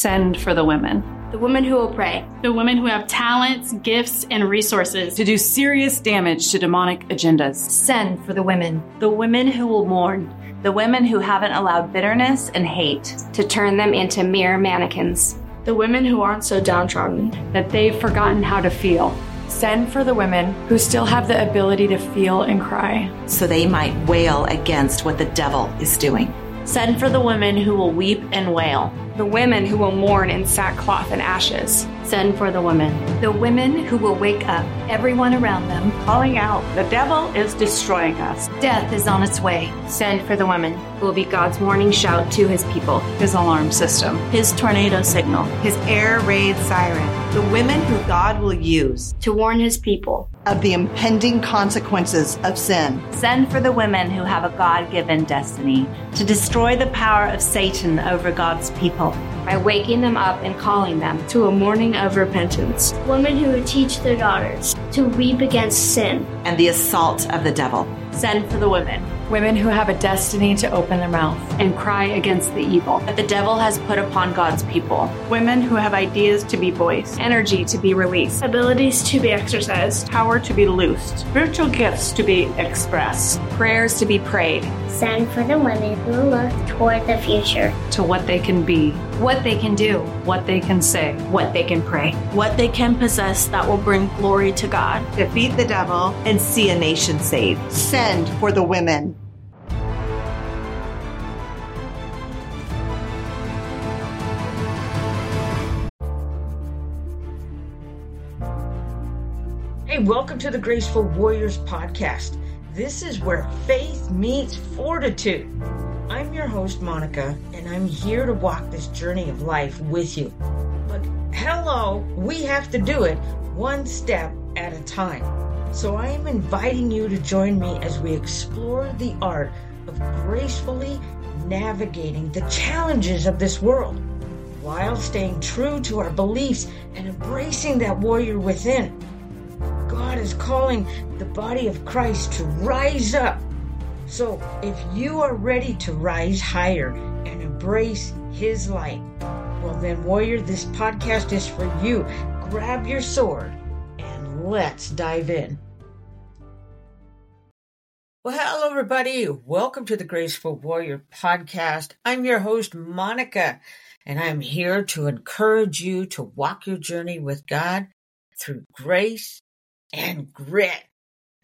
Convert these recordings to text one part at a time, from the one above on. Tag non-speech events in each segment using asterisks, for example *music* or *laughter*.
Send for the women. The women who will pray. The women who have talents, gifts, and resources to do serious damage to demonic agendas. Send for the women. The women who will mourn. The women who haven't allowed bitterness and hate to turn them into mere mannequins. The women who aren't so downtrodden that they've forgotten how to feel. Send for the women who still have the ability to feel and cry. So they might wail against what the devil is doing. Send for the women who will weep and wail. The women who will mourn in sackcloth and ashes. Send for the women. The women who will wake up everyone around them, calling out, The devil is destroying us. Death is on its way. Send for the women. Who will be God's warning shout to his people. His alarm system. His tornado signal. His air raid siren. The women who God will use to warn his people of the impending consequences of sin. Send for the women who have a God given destiny to destroy the power of Satan over God's people by waking them up and calling them to a mourning of repentance. Women who would teach their daughters to weep against sin and the assault of the devil. Send for the women. Women who have a destiny to open their mouth and cry against the evil that the devil has put upon God's people. Women who have ideas to be voiced, energy to be released, abilities to be exercised, power to be loosed, spiritual gifts to be expressed, prayers to be prayed. Send for the women who look toward the future, to what they can be, what they can do, what they can say, what they can pray, what they can possess that will bring glory to God, defeat the devil, and see a nation saved. Send for the women. Hey, welcome to the Graceful Warriors podcast. This is where faith meets fortitude. I'm your host, Monica, and I'm here to walk this journey of life with you. But hello, we have to do it one step at a time. So I am inviting you to join me as we explore the art of gracefully navigating the challenges of this world while staying true to our beliefs and embracing that warrior within. God is calling the body of Christ to rise up. So if you are ready to rise higher and embrace His light, well, then, Warrior, this podcast is for you. Grab your sword and let's dive in. Well, hello, everybody. Welcome to the Graceful Warrior podcast. I'm your host, Monica, and I'm here to encourage you to walk your journey with God through grace and grit.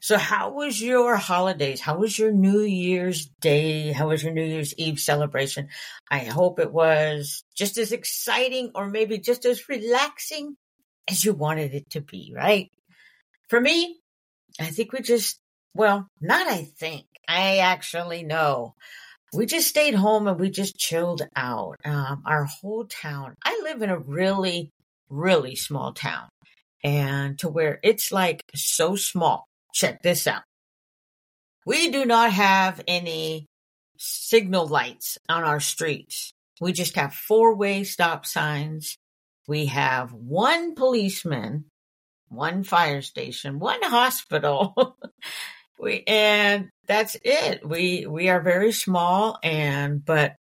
So how was your holidays? How was your New Year's Day? How was your New Year's Eve celebration? I hope it was just as exciting or maybe just as relaxing as you wanted it to be, right? For me, I think we just, well, not I think, I actually know. We just stayed home and we just chilled out. Um, our whole town. I live in a really, really small town and to where it's like so small. Check this out. We do not have any signal lights on our streets. We just have four way stop signs. We have one policeman, one fire station, one hospital. *laughs* we, and that's it. We, we are very small and, but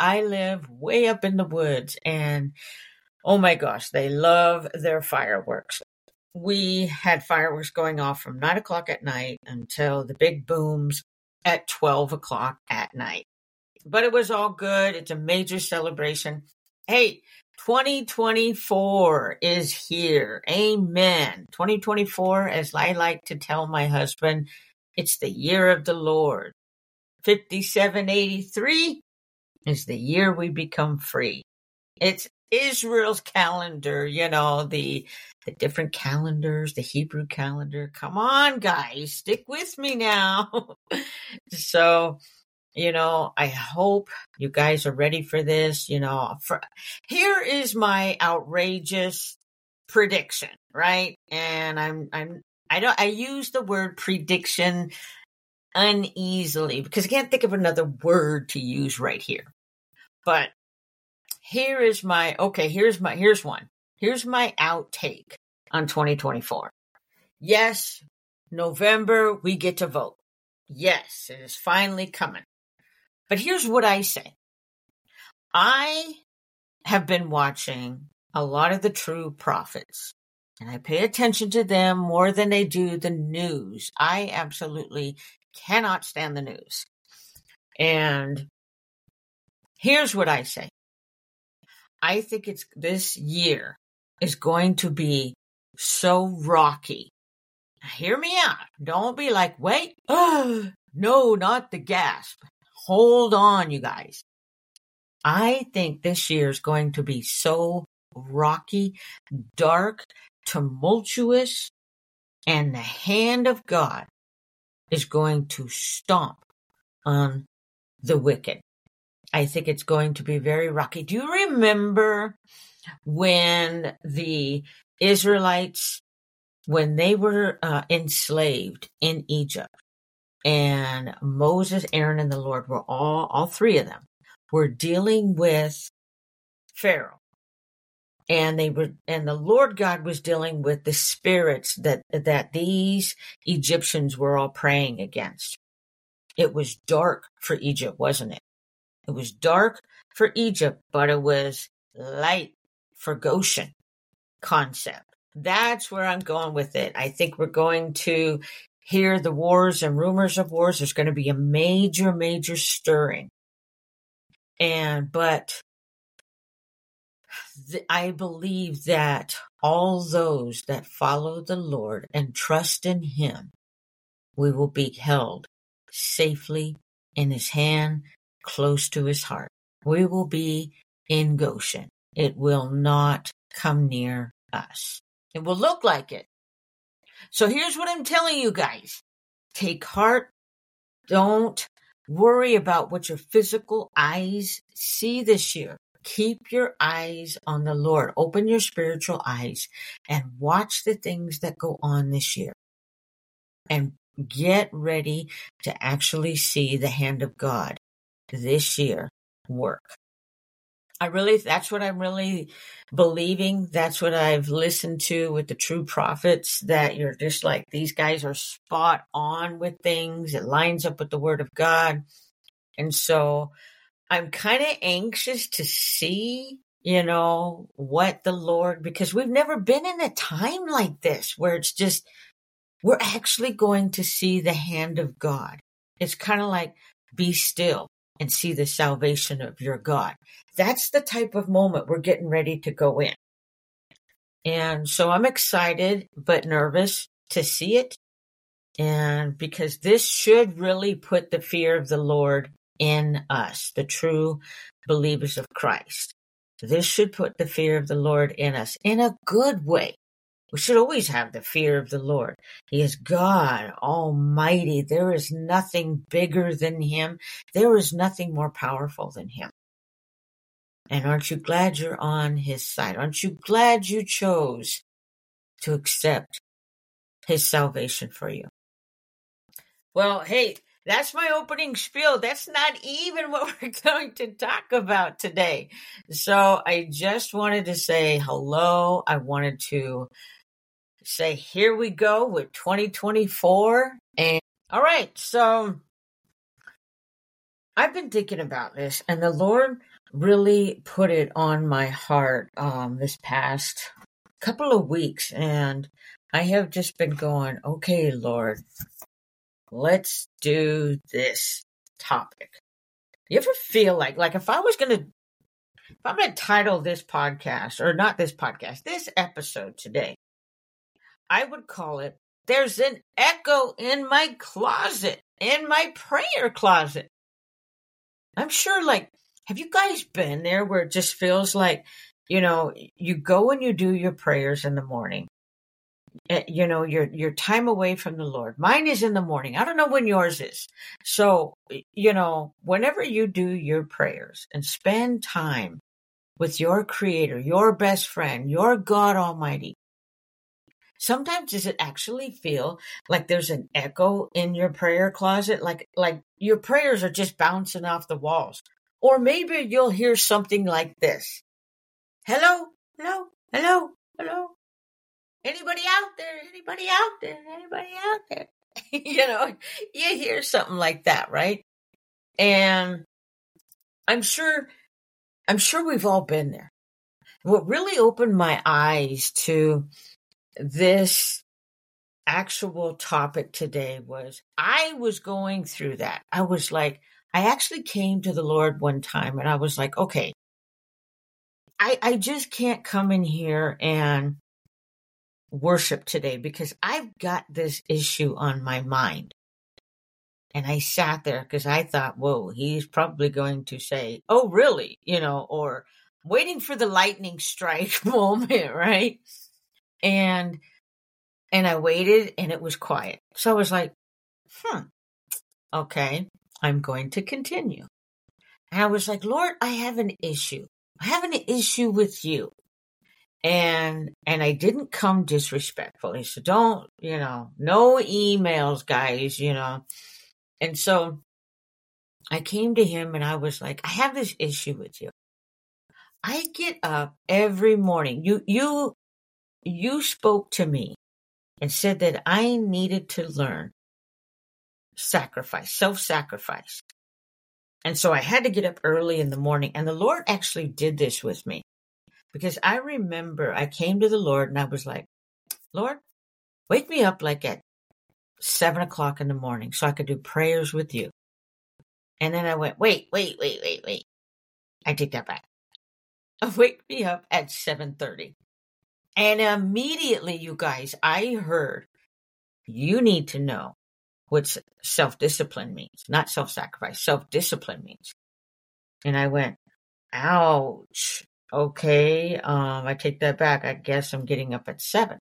I live way up in the woods and Oh my gosh, they love their fireworks. We had fireworks going off from nine o'clock at night until the big booms at 12 o'clock at night. But it was all good. It's a major celebration. Hey, 2024 is here. Amen. 2024, as I like to tell my husband, it's the year of the Lord. 5783 is the year we become free. It's Israel's calendar, you know, the the different calendars, the Hebrew calendar. Come on, guys, stick with me now. *laughs* so, you know, I hope you guys are ready for this. You know, for, here is my outrageous prediction, right? And I'm I'm I don't I use the word prediction uneasily because I can't think of another word to use right here. But here is my okay here's my here's one here's my outtake on 2024 yes november we get to vote yes it is finally coming but here's what i say i have been watching a lot of the true prophets and I pay attention to them more than they do the news. I absolutely cannot stand the news. And here's what I say. I think it's this year is going to be so rocky. Hear me out. Don't be like, wait, *gasps* no, not the gasp. Hold on, you guys. I think this year is going to be so rocky, dark, tumultuous, and the hand of God is going to stomp on the wicked. I think it's going to be very rocky. Do you remember when the Israelites, when they were uh, enslaved in Egypt, and Moses, Aaron, and the Lord were all, all three of them, were dealing with Pharaoh. And they were and the lord god was dealing with the spirits that that these egyptians were all praying against. It was dark for egypt wasn't it it was dark for egypt but it was light for goshen concept. That's where i'm going with it. I think we're going to hear the wars and rumors of wars. There's going to be a major major stirring. And but I believe that all those that follow the Lord and trust in Him, we will be held safely in His hand, close to His heart. We will be in Goshen. It will not come near us. It will look like it. So here's what I'm telling you guys. Take heart. Don't worry about what your physical eyes see this year. Keep your eyes on the Lord. Open your spiritual eyes and watch the things that go on this year. And get ready to actually see the hand of God this year work. I really, that's what I'm really believing. That's what I've listened to with the true prophets that you're just like, these guys are spot on with things. It lines up with the word of God. And so I'm kind of anxious to see, you know, what the Lord, because we've never been in a time like this where it's just, we're actually going to see the hand of God. It's kind of like, be still and see the salvation of your God. That's the type of moment we're getting ready to go in. And so I'm excited, but nervous to see it. And because this should really put the fear of the Lord in us, the true believers of Christ. This should put the fear of the Lord in us in a good way. We should always have the fear of the Lord. He is God Almighty. There is nothing bigger than Him. There is nothing more powerful than Him. And aren't you glad you're on His side? Aren't you glad you chose to accept His salvation for you? Well, hey, that's my opening spiel. That's not even *laughs* what we're going to talk about today. So I just wanted to say hello. I wanted to say, here we go with 2024. And all right. So I've been thinking about this and the Lord really put it on my heart, um, this past couple of weeks. And I have just been going, okay, Lord, let's do this topic. You ever feel like, like if I was going to, if I'm going to title this podcast, or not this podcast, this episode today, I would call it, There's an Echo in My Closet, in my prayer closet. I'm sure, like, have you guys been there where it just feels like, you know, you go and you do your prayers in the morning? Eh, you know your your time away from the lord. Mine is in the morning. I don't know when yours is. So you know whenever you do your prayers and spend time with your creator your best friend your god almighty sometimes does it actually feel like there's an echo in your prayer closet like like your prayers are just bouncing off the walls or maybe you'll hear something like this hello hello hello hello anybody out there? Anybody out there? Anybody out there? *laughs* you know, you hear something like that, right? And I'm sure, I'm sure we've all been there. what really opened my eyes to this actual topic today was I was going through that. I was like, I actually came to the Lord one time and I was like, okay, I, I just can't come in here and worship today because I've got this issue on my mind. And I sat there because I thought, whoa, he's probably going to say, oh, really? You know, or waiting for the lightning *laughs* strike *laughs* moment, right? And, and I waited and it was quiet. So I was like, hmm, okay, I'm going to continue. And I was like, Lord, I have an issue. I have an issue with you. And, and I didn't come disrespectfully. So don't, you know, no emails, guys, you know. And so I came to him and I was like, I have this issue with you. I get up every morning. You, you, you spoke to me and said that I needed to learn sacrifice, self sacrifice. And so I had to get up early in the morning. And the Lord actually did this with me because I remember I came to the Lord and I was like, Lord, wake me up like at seven o'clock in the morning so I could do prayers with you. And then I went, wait, wait, wait, wait, wait. I take that back. *laughs* Wake me up at 7:30. And immediately, you guys, I heard you need to know what self discipline means, not self sacrifice, self discipline means. And I went, ouch. Okay. Um, I take that back. I guess I'm getting up at seven.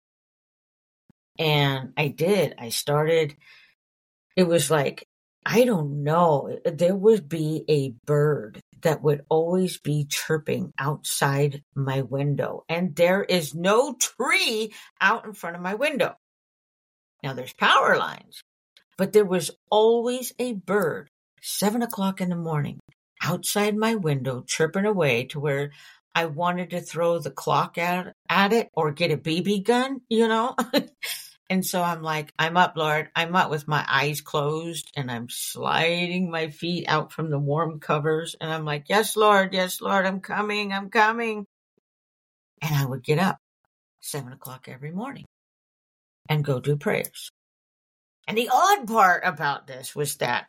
And I did. I started, it was like, I don't know. There would be a bird that would always be chirping outside my window. And there is no tree out in front of my window. Now there's power lines, but there was always a bird, seven o'clock in the morning, outside my window, chirping away to where I wanted to throw the clock at, at it or get a BB gun, you know? *laughs* and so I'm like, I'm up, Lord. I'm up with my eyes closed and I'm sliding my feet out from the warm covers. And I'm like, yes, Lord. Yes, Lord. I'm coming. I'm coming. And I would get up seven o'clock every morning and go do prayers. And the odd part about this was that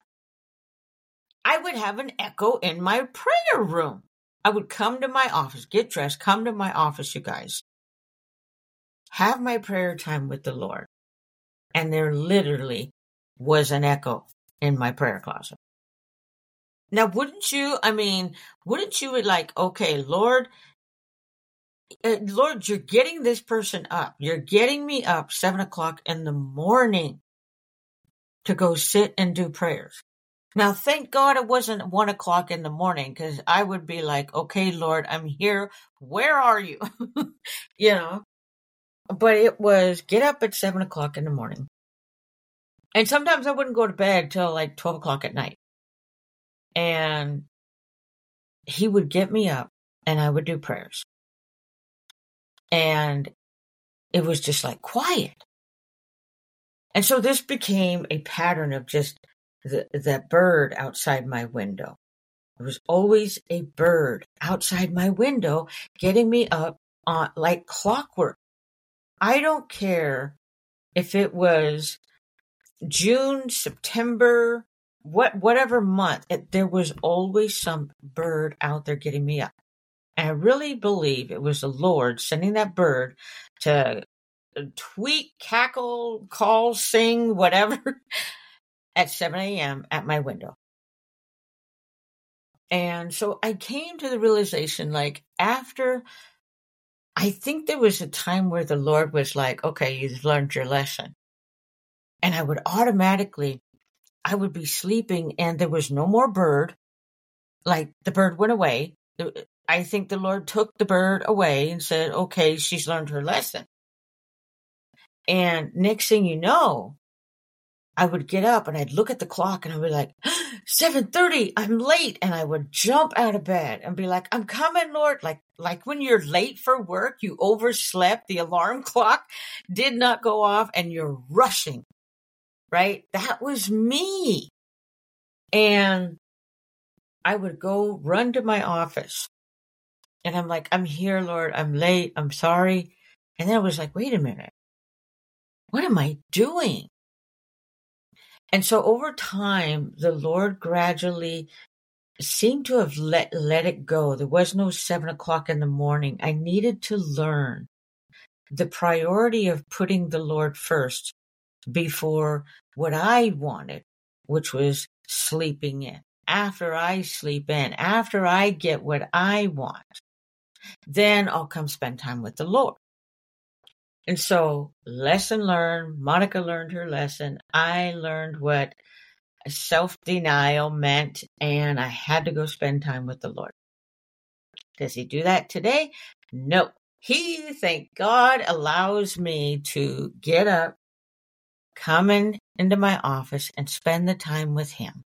I would have an echo in my prayer room. I would come to my office, get dressed, come to my office, you guys, have my prayer time with the Lord. And there literally was an echo in my prayer closet. Now, wouldn't you, I mean, wouldn't you like, okay, Lord, uh, Lord, you're getting this person up. You're getting me up seven o'clock in the morning to go sit and do prayers. Now, thank God it wasn't one o'clock in the morning because I would be like, okay, Lord, I'm here. Where are you? *laughs* you know, but it was get up at seven o'clock in the morning. And sometimes I wouldn't go to bed till like 12 o'clock at night. And he would get me up and I would do prayers. And it was just like quiet. And so this became a pattern of just the, that bird outside my window. There was always a bird outside my window getting me up on like clockwork. I don't care if it was June, September, what whatever month, it, there was always some bird out there getting me up. And I really believe it was the Lord sending that bird to uh, tweet, cackle, call, sing, whatever *laughs* at 7 a.m. at my window. And so I came to the realization like after I think there was a time where the Lord was like, okay, you've learned your lesson. And I would automatically, I would be sleeping and there was no more bird. Like the bird went away. I think the Lord took the bird away and said, okay, she's learned her lesson. And next thing you know, I would get up and I'd look at the clock and I would be like, *gasps* 7:30, I'm late. And I would jump out of bed and be like, I'm coming, Lord. Like, like when you're late for work, you overslept, the alarm *laughs* clock did not go off and you're rushing. Right? That was me. And I would go run to my office And I'm like, I'm here, Lord. I'm late. I'm sorry. And then I was like, wait a minute. What am I doing? And so over time, the Lord gradually seemed to have let, let it go. There was no seven o'clock in the morning. I needed to learn the priority of putting the Lord first before what I wanted, which was sleeping in. After I sleep in, after I get what I want, then I'll come spend time with the Lord. And so, lesson learned. Monica learned her lesson. I learned what self denial meant, and I had to go spend time with the Lord. Does he do that today? No. He, thank God, allows me to get up, come in into my office, and spend the time with him.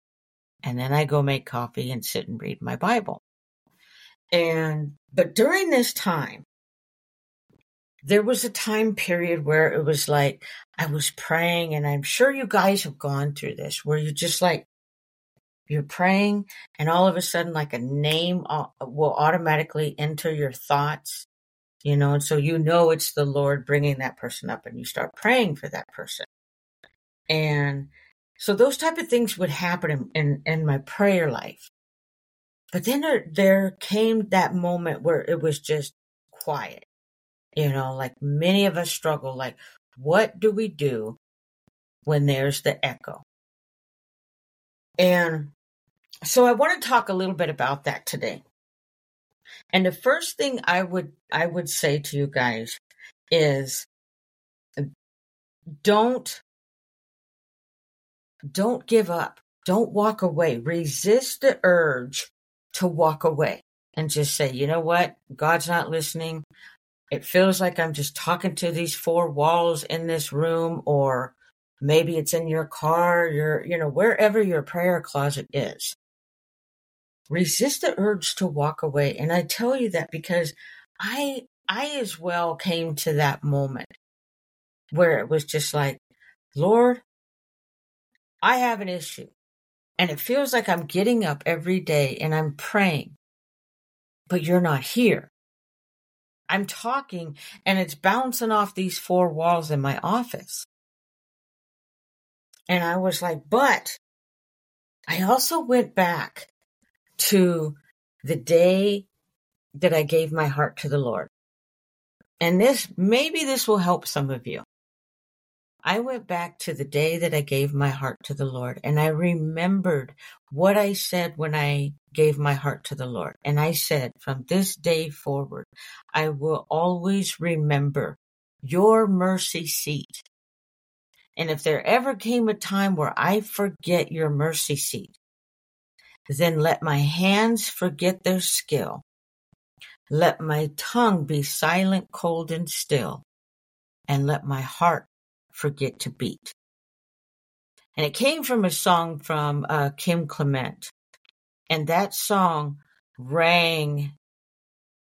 And then I go make coffee and sit and read my Bible. And, but during this time, there was a time period where it was like I was praying, and I'm sure you guys have gone through this, where you're just like, you're praying, and all of a sudden, like a name uh, will automatically enter your thoughts, you know, and so you know it's the Lord bringing that person up, and you start praying for that person. And so those type of things would happen in, in, in my prayer life. But then there, there came that moment where it was just quiet you know, like many of us struggle, like, what do we do when there's the echo? And so I want to talk a little bit about that today. And the first thing I would I would say to you guys is don't don't give up. Don't walk away. Resist the urge to walk away and just say, you know what? God's not listening. It feels like I'm just talking to these four walls in this room, or maybe it's in your car, your, you know, wherever your prayer closet is. Resist the urge to walk away. And I tell you that because I, I as well came to that moment where it was just like, Lord, I have an issue. And it feels like I'm getting up every day and I'm praying, but you're not here. I'm talking and it's bouncing off these four walls in my office. And I was like, but I also went back to the day that I gave my heart to the Lord. And this, maybe this will help some of you. I went back to the day that I gave my heart to the Lord and I remembered what I said when I gave my heart to the Lord. And I said, from this day forward, I will always remember your mercy seat. And if there ever came a time where I forget your mercy seat, then let my hands forget their skill. Let my tongue be silent, cold, and still. And let my heart forget to beat. And it came from a song from uh, Kim Clement. And that song rang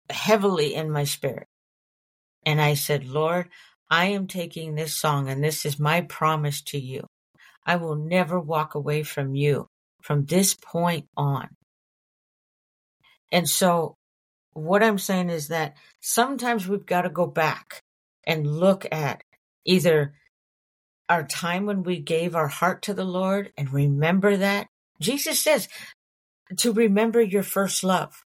heavily in my spirit. And I said, Lord, I am taking this song and this is my promise to you. I will never walk away from you from this point on. And so what I'm saying is that sometimes we've got to go back and look at either our time when we gave our heart to the Lord and remember that. Jesus says to remember your first love.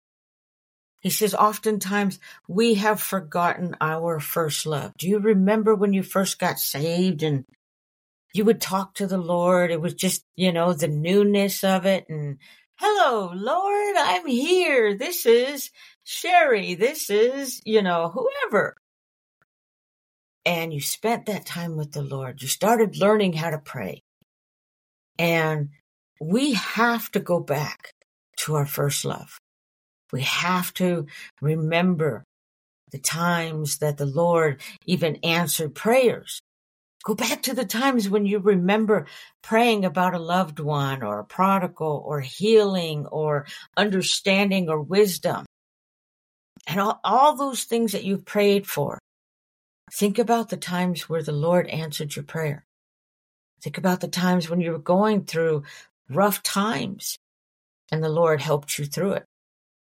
He says, oftentimes we have forgotten our first love. Do you remember when you first got saved and you would talk to the Lord? It was just, you know, the newness of it. And hello, Lord, I'm here. This is Sherry. This is, you know, whoever and you spent that time with the Lord. You started learning how to pray. And we have to go back to our first love. We have to remember the times that the Lord even answered prayers. Go back to the times when you remember praying about a loved one or a prodigal or healing or understanding or wisdom. And all, all those things that you've prayed for. Think about the times where the Lord answered your prayer. Think about the times when you were going through rough times and the Lord helped you through it.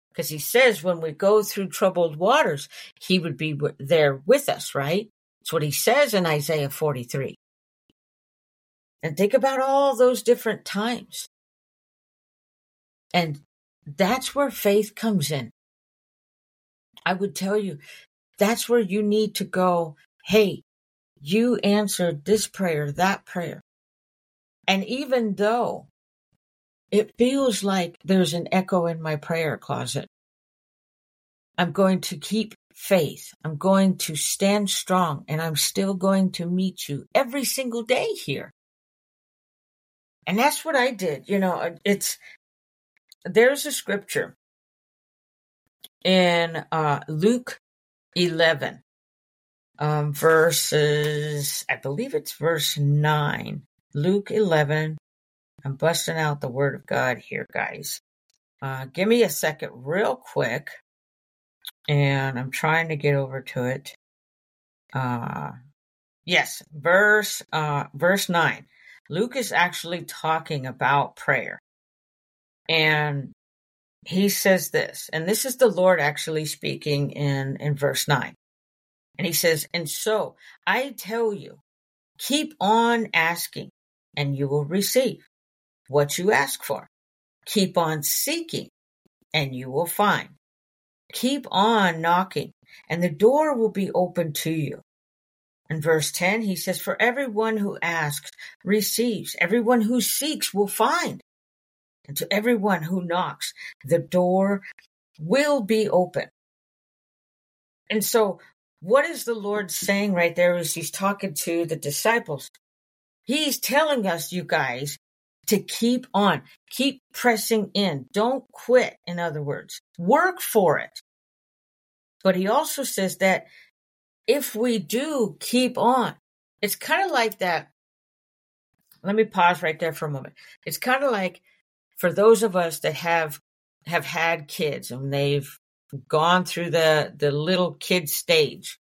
Because he says when we go through troubled waters, he would be there with us, right? That's what he says in Isaiah 43. And think about all those different times. And that's where faith comes in. I would tell you, that's where you need to go. Hey, you answered this prayer, that prayer. And even though it feels like there's an echo in my prayer closet, I'm going to keep faith. I'm going to stand strong and I'm still going to meet you every single day here. And that's what I did. You know, it's, there's a scripture in uh, Luke 11, um, verses, I believe it's verse 9. Luke 11. I'm busting out the word of God here, guys. Uh, give me a second, real quick. And I'm trying to get over to it. Uh, yes, verse, uh, verse 9. Luke is actually talking about prayer. And he says this, and this is the Lord actually speaking in, in verse 9. And he says, And so I tell you, keep on asking, and you will receive what you ask for. Keep on seeking, and you will find. Keep on knocking, and the door will be open to you. In verse 10, he says, For everyone who asks receives, everyone who seeks will find. And to everyone who knocks, the door will be open. And so, what is the Lord saying right there as he's talking to the disciples? He's telling us, you guys, to keep on, keep pressing in. Don't quit, in other words, work for it. But he also says that if we do keep on, it's kind of like that. Let me pause right there for a moment. It's kind of like for those of us that have have had kids and they've gone through the the little kid stage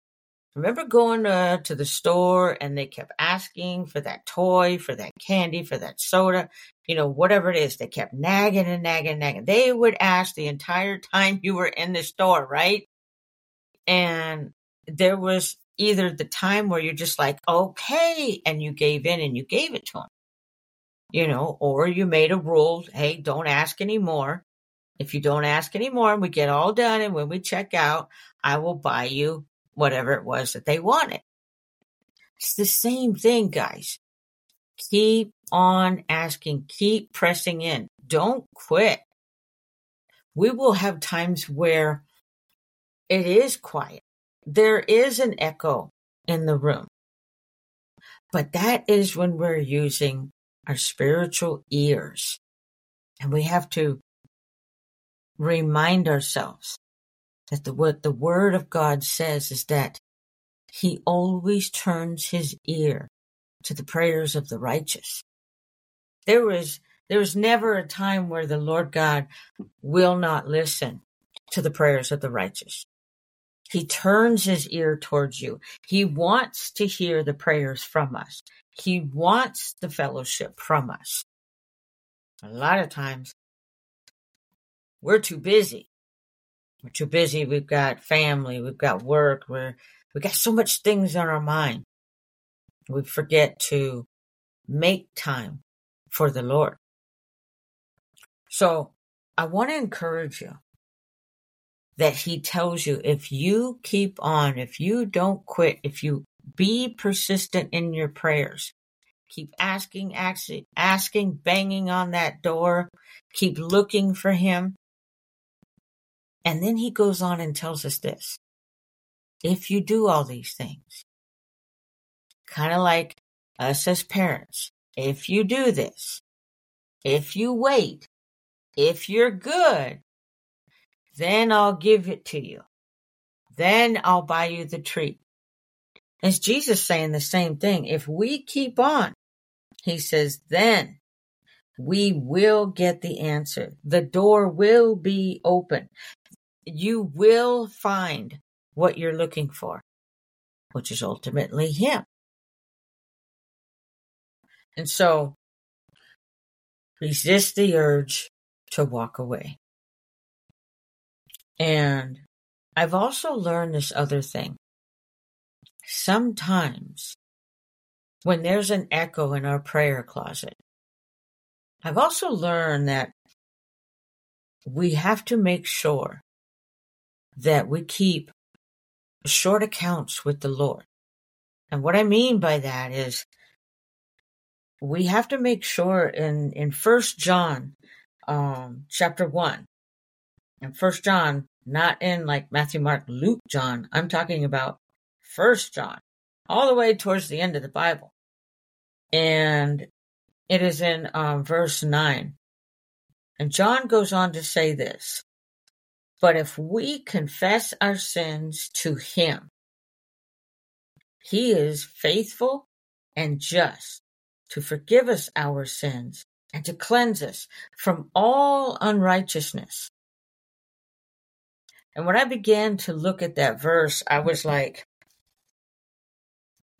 remember going uh, to the store and they kept asking for that toy for that candy for that soda you know whatever it is they kept nagging and nagging and nagging. They would ask the entire time you were in the store right? And there was either the time where you're just like okay and you gave in and you gave it to them you know, or you made a rule, hey, don't ask anymore. If you don't ask anymore and we get all done and when we check out, I will buy you whatever it was that they wanted. It's the same thing, guys. Keep on asking, keep pressing in. Don't quit. We will have times where it is quiet. There is an echo in the room. But that is when we're using our spiritual ears. And we have to remind ourselves that the, what the word of God says is that he always turns his ear to the prayers of the righteous. There was, there was never a time where the Lord God will not listen to the prayers of the righteous. He turns his ear towards you. He wants to hear the prayers from us. He wants the fellowship from us. A lot of times we're too busy. We're too busy. We've got family. We've got work. We're, we got so much things on our mind. We forget to make time for the Lord. So I want to encourage you that he tells you if you keep on, if you don't quit, if you be persistent in your prayers, keep asking, asking, asking, banging on that door, keep looking for him. And then he goes on and tells us this. If you do all these things, kind of like us as parents, if you do this, if you wait, if you're good, then I'll give it to you. Then I'll buy you the treat. Is Jesus saying the same thing? If we keep on, he says, then we will get the answer. The door will be open. You will find what you're looking for, which is ultimately Him. And so resist the urge to walk away. And I've also learned this other thing. Sometimes when there's an echo in our prayer closet, I've also learned that we have to make sure that we keep short accounts with the Lord. And what I mean by that is we have to make sure in, in first John, um, chapter one, and first John, not in like Matthew, Mark, Luke, John. I'm talking about first John, all the way towards the end of the Bible. And it is in um, verse nine. And John goes on to say this, but if we confess our sins to him, he is faithful and just to forgive us our sins and to cleanse us from all unrighteousness. And when I began to look at that verse, I was like,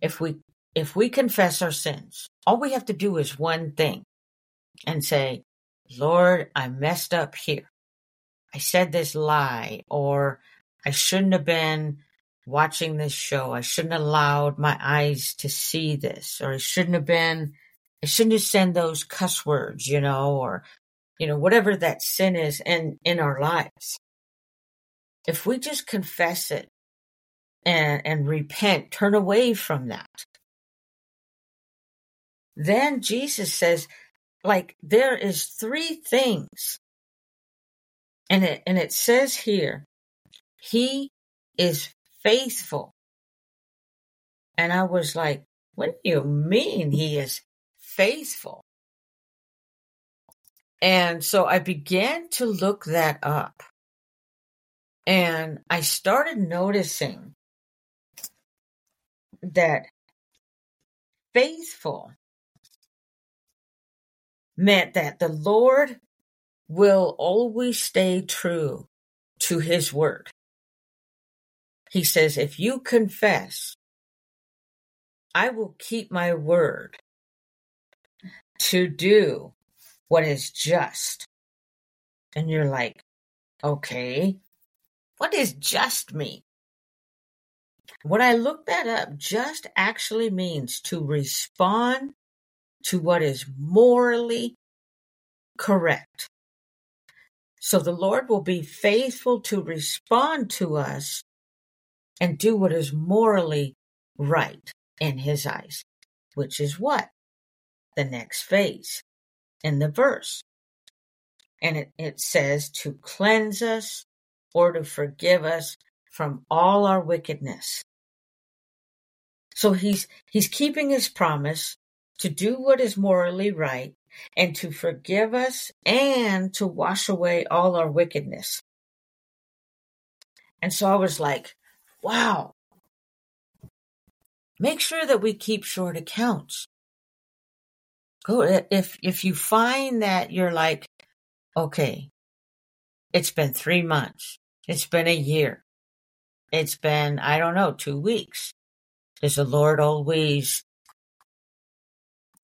if we if we confess our sins, all we have to do is one thing and say, Lord, I messed up here. I said this lie, or I shouldn't have been watching this show. I shouldn't have allowed my eyes to see this, or I shouldn't have been, I shouldn't have said those cuss words, you know, or, you know, whatever that sin is in, in our lives. If we just confess it and, and repent, turn away from that, then Jesus says, like, there is three things. And it, and it says here, he is faithful. And I was like, what do you mean he is faithful? And so I began to look that up. And I started noticing that faithful meant that the Lord will always stay true to his word. He says, if you confess, I will keep my word to do what is just. And you're like, okay, what does just mean? When I looked that up, just actually means to respond to what is morally correct. So the Lord will be faithful to respond to us and do what is morally right in his eyes, which is what? The next phase in the verse. And it, it says to cleanse us or to forgive us from all our wickedness. So he's, he's keeping his promise to do what is morally right and to forgive us and to wash away all our wickedness. And so I was like, wow. Make sure that we keep short accounts. Go if if you find that you're like, okay, it's been three months, it's been a year, it's been, I don't know, two weeks. Does the Lord always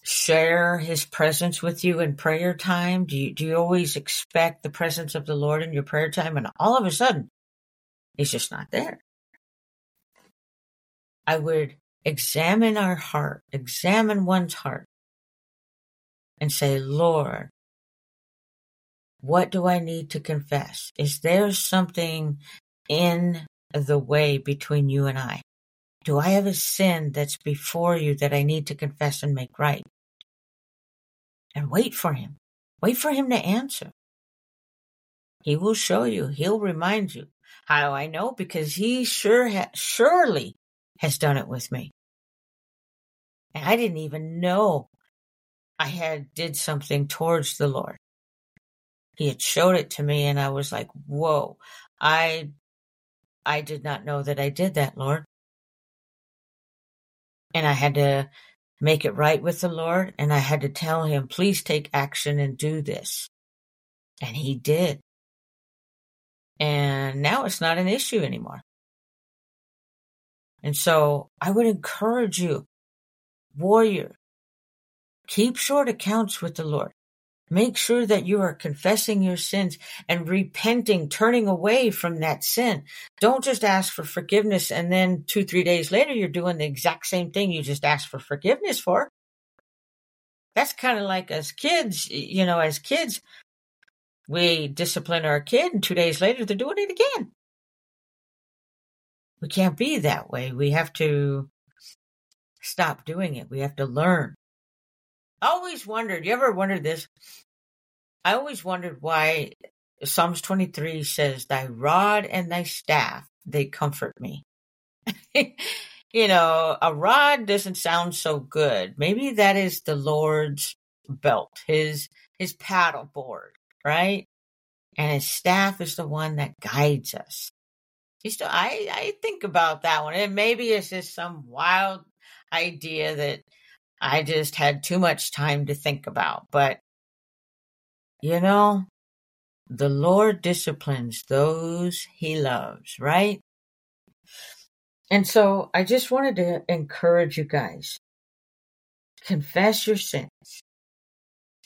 share his presence with you in prayer time? Do you, do you always expect the presence of the Lord in your prayer time? And all of a sudden, he's just not there. I would examine our heart, examine one's heart, and say, Lord, what do I need to confess? Is there something in the way between you and I? Do I have a sin that's before you that I need to confess and make right? And wait for him. Wait for him to answer. He will show you. He'll remind you. How I know? Because he sure ha- surely has done it with me. And I didn't even know I had did something towards the Lord. He had showed it to me and I was like, whoa, I, I did not know that I did that, Lord and I had to make it right with the Lord and I had to tell him, please take action and do this. And he did. And now it's not an issue anymore. And so I would encourage you, warrior, keep short accounts with the Lord. Make sure that you are confessing your sins and repenting, turning away from that sin. Don't just ask for forgiveness and then two, three days later, you're doing the exact same thing you just asked for forgiveness for. That's kind of like as kids, you know, as kids, we discipline our kid and two days later they're doing it again. We can't be that way. We have to stop doing it. We have to learn. I always wondered, you ever wondered this? I always wondered why Psalms 23 says, Thy rod and thy staff, they comfort me. *laughs* you know, a rod doesn't sound so good. Maybe that is the Lord's belt, his his paddle board, right? And his staff is the one that guides us. Still, I, I think about that one. And maybe it's just some wild idea that I just had too much time to think about. But, you know, the Lord disciplines those he loves, right? And so I just wanted to encourage you guys confess your sins.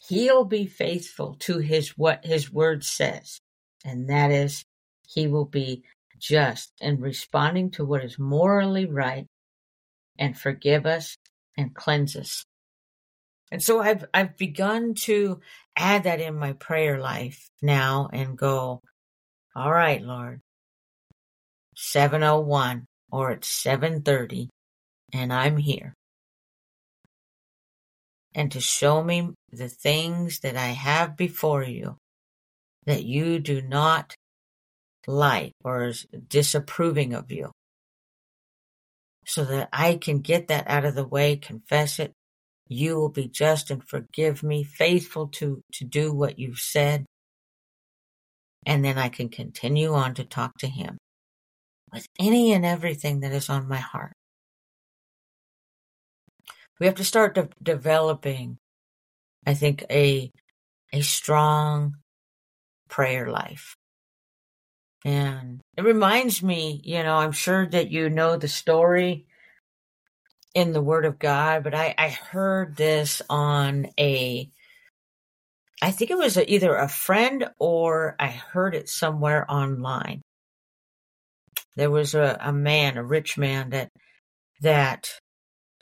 He'll be faithful to his what his word says, and that is he will be just in responding to what is morally right and forgive us and cleanse us. And so I've I've begun to add that in my prayer life now and go, all right, Lord, 701 or it's 730 and I'm here. And to show me the things that I have before you that you do not like or is disapproving of you so that I can get that out of the way, confess it. You will be just and forgive me, faithful to, to do what you've said. And then I can continue on to talk to him with any and everything that is on my heart. We have to start de- developing, I think, a, a strong prayer life. And it reminds me, you know, I'm sure that you know the story in the Word of God, but I, I heard this on a, I think it was a, either a friend or I heard it somewhere online. There was a, a man, a rich man that, that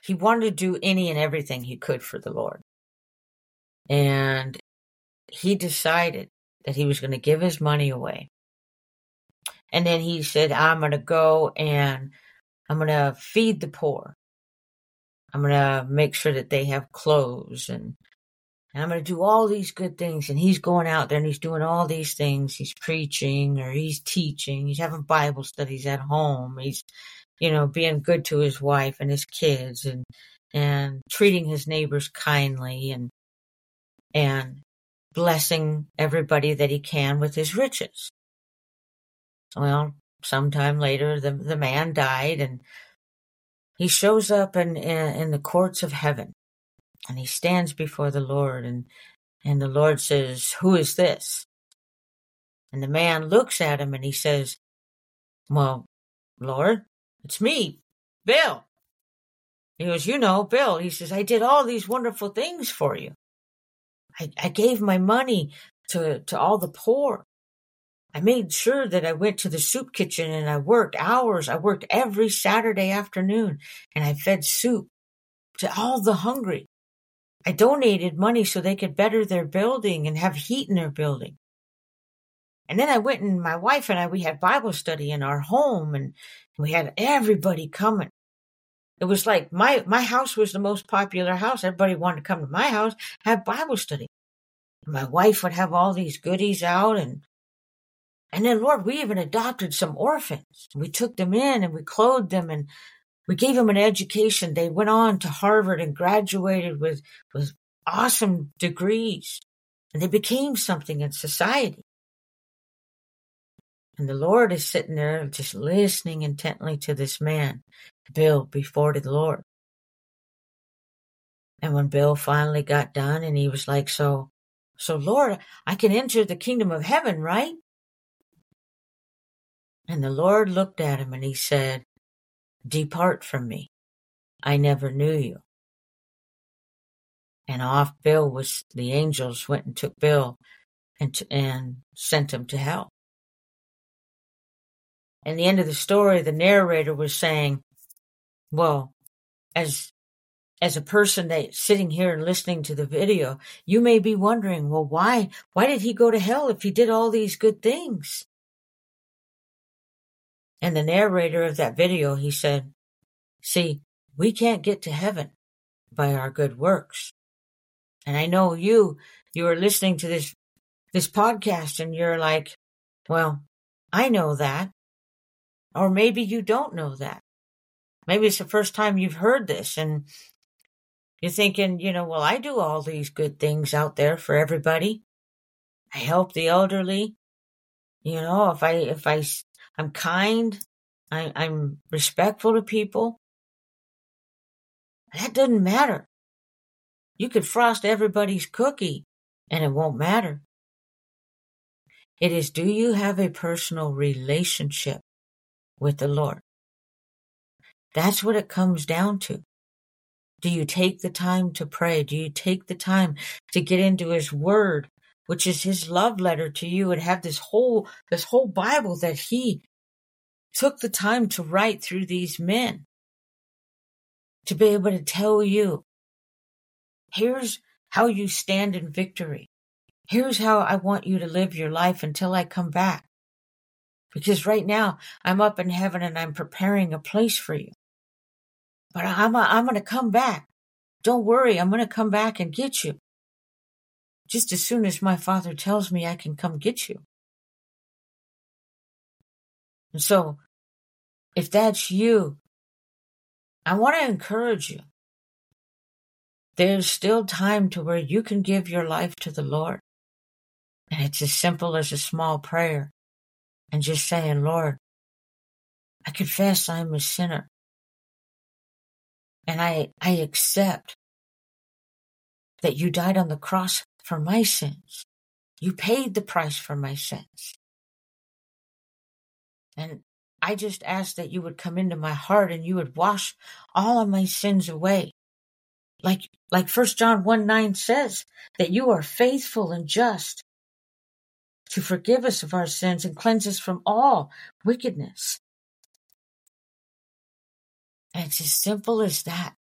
he wanted to do any and everything he could for the Lord. And he decided that he was going to give his money away. And then he said, I'm going to go and I'm going to feed the poor. I'm going to make sure that they have clothes and, and I'm going to do all these good things. And he's going out there and he's doing all these things. He's preaching or he's teaching. He's having Bible studies at home. He's, you know, being good to his wife and his kids and, and treating his neighbors kindly and, and blessing everybody that he can with his riches. Well, sometime later, the, the man died and he shows up in, in, in the courts of heaven and he stands before the Lord and, and the Lord says, who is this? And the man looks at him and he says, well, Lord, it's me, Bill. He goes, you know, Bill. He says, I did all these wonderful things for you. I, I gave my money to, to all the poor. I made sure that I went to the soup kitchen and I worked hours. I worked every Saturday afternoon and I fed soup to all the hungry. I donated money so they could better their building and have heat in their building. And then I went and my wife and I, we had Bible study in our home and we had everybody coming. It was like my, my house was the most popular house. Everybody wanted to come to my house, have Bible study. My wife would have all these goodies out and and then, Lord, we even adopted some orphans. We took them in and we clothed them and we gave them an education. They went on to Harvard and graduated with, with awesome degrees and they became something in society. And the Lord is sitting there just listening intently to this man, Bill, before the Lord. And when Bill finally got done and he was like, so, so Lord, I can enter the kingdom of heaven, right? And the Lord looked at him and he said, Depart from me. I never knew you. And off Bill was, the angels went and took Bill and, and sent him to hell. And the end of the story, the narrator was saying, well, as as a person that sitting here and listening to the video, you may be wondering, well, why, why did he go to hell if he did all these good things? And the narrator of that video, he said, see, we can't get to heaven by our good works. And I know you, you are listening to this, this podcast and you're like, well, I know that. Or maybe you don't know that. Maybe it's the first time you've heard this and you're thinking, you know, well, I do all these good things out there for everybody. I help the elderly. You know, if I, if I, I'm kind, I, I'm respectful to people. That doesn't matter. You could frost everybody's cookie and it won't matter. It is, do you have a personal relationship with the Lord? That's what it comes down to. Do you take the time to pray? Do you take the time to get into his word, which is his love letter to you and have this whole, this whole Bible that he took the time to write through these men to be able to tell you, here's how you stand in victory. Here's how I want you to live your life until I come back. Because right now I'm up in heaven and I'm preparing a place for you. But I'm, I'm going to come back. Don't worry. I'm going to come back and get you. Just as soon as my father tells me I can come get you. And so, if that's you, I want to encourage you. There's still time to where you can give your life to the Lord. And it's as simple as a small prayer and just saying, Lord, I confess I'm a sinner and I, I accept that you died on the cross for my sins. You paid the price for my sins. And I just ask that you would come into my heart and you would wash all of my sins away. Like, like first John 1 9 says that you are faithful and just to forgive us of our sins and cleanse us from all wickedness. And it's as simple as that.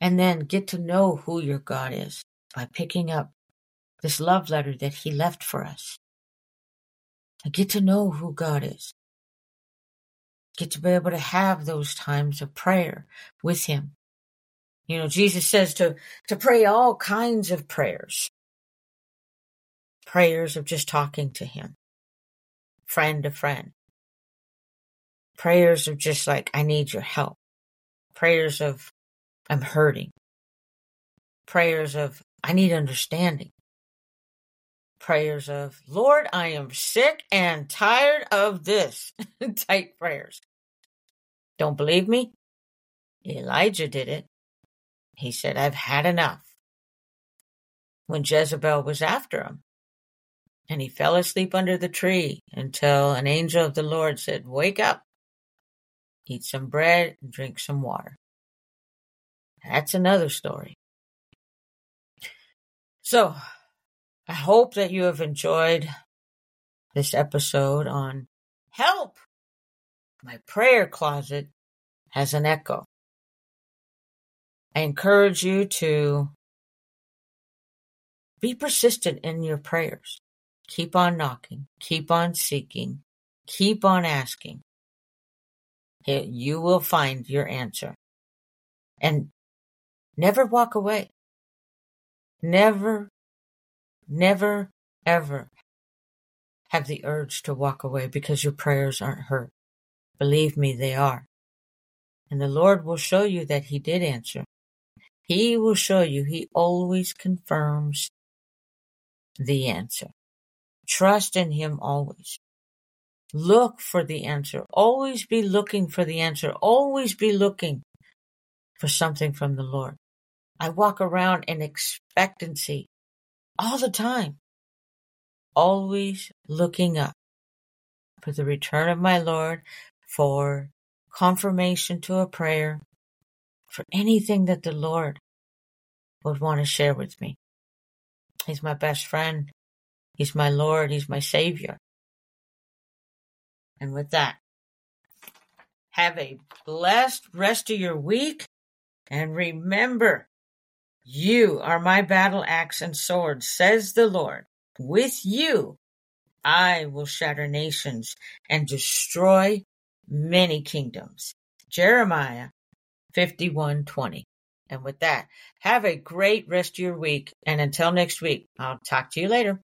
And then get to know who your God is by picking up this love letter that He left for us. Get to know who God is. Get to be able to have those times of prayer with Him. You know, Jesus says to, to pray all kinds of prayers. Prayers of just talking to Him, friend to friend, Prayers of just like, I need your help. Prayers of, I'm hurting. Prayers of, I need understanding. Prayers of, Lord, I am sick and tired of this *laughs* type prayers. Don't believe me? Elijah did it. He said, I've had enough. When Jezebel was after him, and he fell asleep under the tree until an angel of the Lord said, Wake up eat some bread, and drink some water. That's another story. So, I hope that you have enjoyed this episode on help. My prayer closet has an echo. I encourage you to be persistent in your prayers. Keep on knocking, keep on seeking, keep on asking you will find your answer. And never walk away. Never, never, ever have the urge to walk away because your prayers aren't heard. Believe me, they are. And the Lord will show you that He did answer. He will show you, He always confirms the answer. Trust in Him always. Look for the answer. Always be looking for the answer. Always be looking for something from the Lord. I walk around in expectancy all the time, always looking up for the return of my Lord, for confirmation to a prayer, for anything that the Lord would want to share with me. He's my best friend. He's my Lord. He's my Savior. And with that, have a blessed rest of your week. And remember, you are my battle axe and sword, says the Lord. With you, I will shatter nations and destroy many kingdoms. Jeremiah 51:20. And with that, have a great rest of your week. And until next week, I'll talk to you later.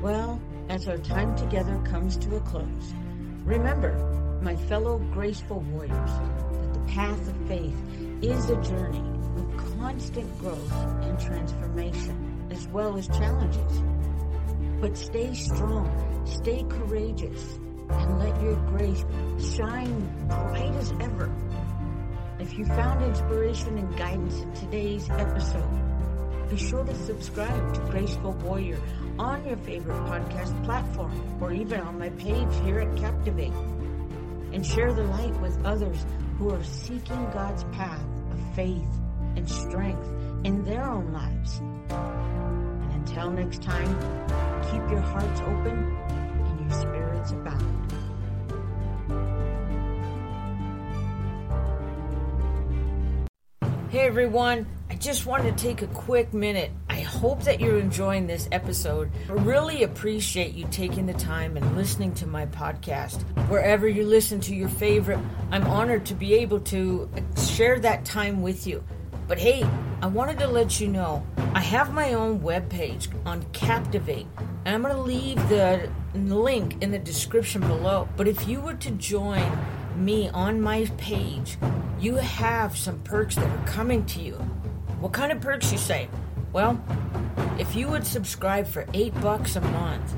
Well, as our time together comes to a close, remember, my fellow graceful warriors, path of faith is a journey of constant growth and transformation, as well as challenges. But stay strong, stay courageous, and let your grace shine bright as ever. If you found inspiration and guidance in today's episode, be sure to subscribe to Graceful Warrior on your favorite podcast platform or even on my page here at Captivate. And share the light with others who are seeking God's path of faith and strength in their own lives. And until next time, keep your hearts open and your spirits abound. Hey everyone, I just wanted to take a quick minute. I hope that you're enjoying this episode. I really appreciate you taking the time and listening to my podcast. Wherever you listen to your favorite, I'm honored to be able to share that time with you. But hey, I wanted to let you know I have my own webpage on Captivate, and I'm going to leave the link in the description below. But if you were to join me on my page, you have some perks that are coming to you. What kind of perks you say? Well, if you would subscribe for 8 bucks a month,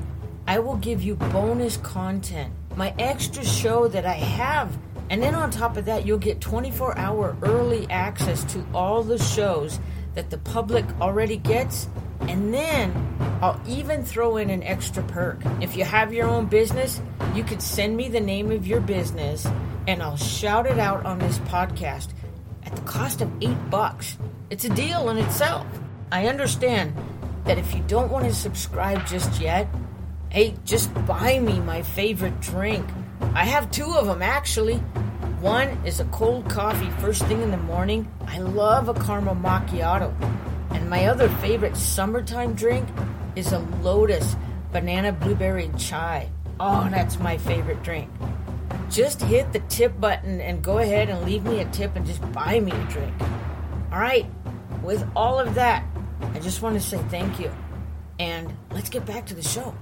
I will give you bonus content, my extra show that I have. And then on top of that, you'll get 24 hour early access to all the shows that the public already gets. And then I'll even throw in an extra perk. If you have your own business, you could send me the name of your business and I'll shout it out on this podcast at the cost of eight bucks. It's a deal in itself. I understand that if you don't want to subscribe just yet, hey, just buy me my favorite drink. I have two of them actually. One is a cold coffee first thing in the morning. I love a caramel macchiato. And my other favorite summertime drink is a Lotus banana blueberry chai. Oh, that's my favorite drink just hit the tip button and go ahead and leave me a tip and just buy me a drink. All right, with all of that, I just want to say thank you. And let's get back to the show.